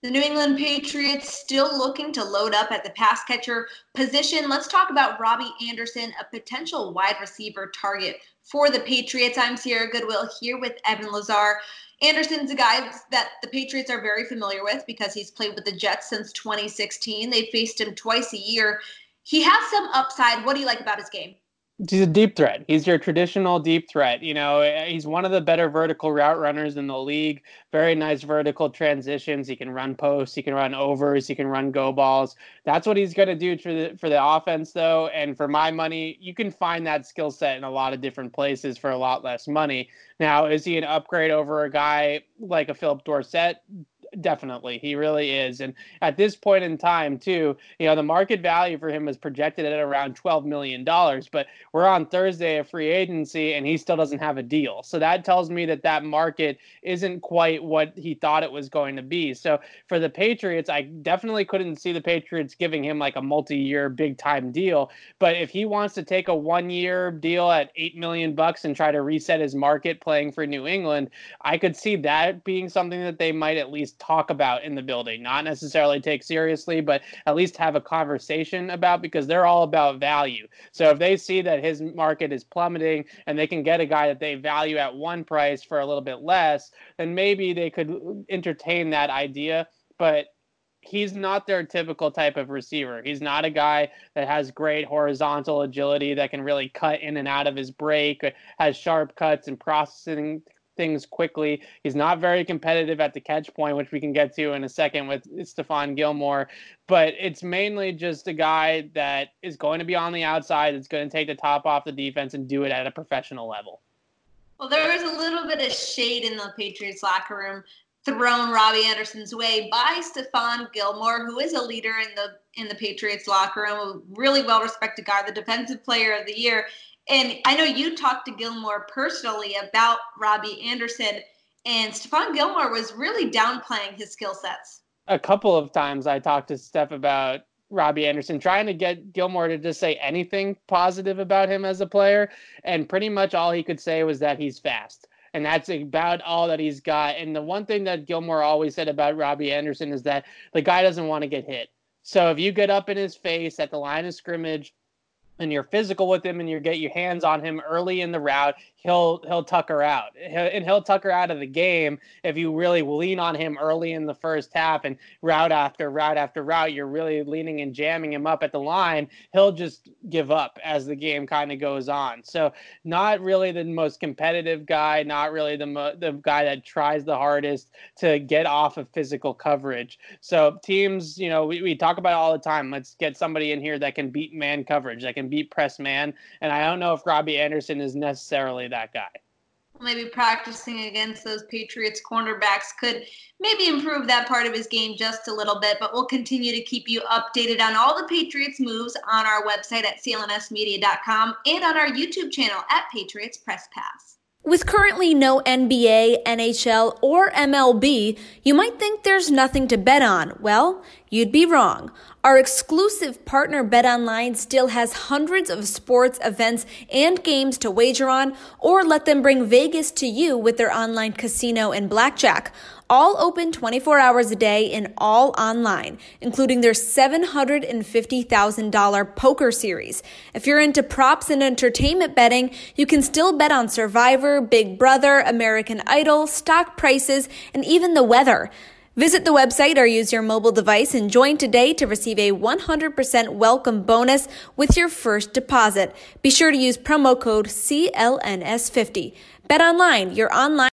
The New England Patriots still looking to load up at the pass catcher position. Let's talk about Robby Anderson, a potential wide receiver target for the Patriots. I'm Sierra Goodwill here with Evan Lazar. Anderson's a guy that the Patriots are very familiar with because he's played with the Jets since 2016. They faced him twice a year. He has some upside. What do you like about his game? He's a deep threat. He's your traditional deep threat. You know, eh, he's one of the better vertical route runners in the league. Very nice vertical transitions. He can run posts. He can run overs. He can run go balls. That's what he's going to do for the for the offense, though. And for my money, you can find that skill set in a lot of different places for a lot less money. Now, is he an upgrade over a guy like a Phillip Dorsett? Definitely he really is and at this point in time too you know the market value for him is projected at around 12 million dollars but we're on thursday of free agency and he still doesn't have a deal. So that tells me that that market isn't quite what he thought it was going to be. So for the patriots i definitely couldn't see the patriots giving him like a multi-year big time deal but if he wants to take a one year deal at 8 million bucks and try to reset his market playing for new england i could see that being something that they might at least talk about in the building, not necessarily take seriously, but at least have a conversation about because they're all about value. So if they see that his market is plummeting and they can get a guy that they value at one price for a little bit less, then maybe they could entertain that idea. But he's not their typical type of receiver. He's not a guy that has great horizontal agility that can really cut in and out of his break, has sharp cuts and processing things quickly. He's not very competitive at the catch point, which we can get to in a second with Stephon Gilmore. But it's mainly just a guy that is going to be on the outside, that's going to take the top off the defense and do it at a professional level. Well, there was a little bit of shade in the Patriots locker room thrown Robby Anderson's way by Stephon Gilmore, who is a leader in the in the Patriots locker room, a really well respected guy, the defensive player of the year. And I know you talked to Gilmore personally about Robby Anderson, and Stephon Gilmore was really downplaying his skill sets. A couple of times I talked to Steph about Robby Anderson, trying to get Gilmore to just say anything positive about him as a player. And pretty much all he could say was that he's fast. And that's about all that he's got. And the one thing that Gilmore always said about Robby Anderson is that the guy doesn't want to get hit. So if you get up in his face at the line of scrimmage and you're physical with him and you get your hands on him early in the route, he'll he'll tucker out. And he'll tucker out of the game if you really lean on him early in the first half and route after route after route you're really leaning and jamming him up at the line he'll just give up as the game kind of goes on. So not really the most competitive guy not really the mo- the guy that tries the hardest to get off of physical coverage. So teams you know we, we talk about all the time let's get somebody in here that can beat man coverage that beat press man and I don't know if Robby Anderson is necessarily that guy. Maybe practicing against those Patriots cornerbacks could maybe improve that part of his game just a little bit, but we'll continue to keep you updated on all the Patriots moves on our website at clnsmedia.com and on our YouTube channel at Patriots Press Pass. With currently no NBA, NHL, or MLB, you might think there's nothing to bet on. Well, you'd be wrong. Our exclusive partner BetOnline still has hundreds of sports events and games to wager on, or let them bring Vegas to you with their online casino and blackjack all open 24 hours a day and all online, including their $750,000 poker series. If you're into props and entertainment betting, you can still bet on Survivor, Big Brother, American Idol, stock prices, and even the weather. Visit the website or use your mobile device and join today to receive a 100% welcome bonus with your first deposit. Be sure to use promo code CLNS50. Bet online, your online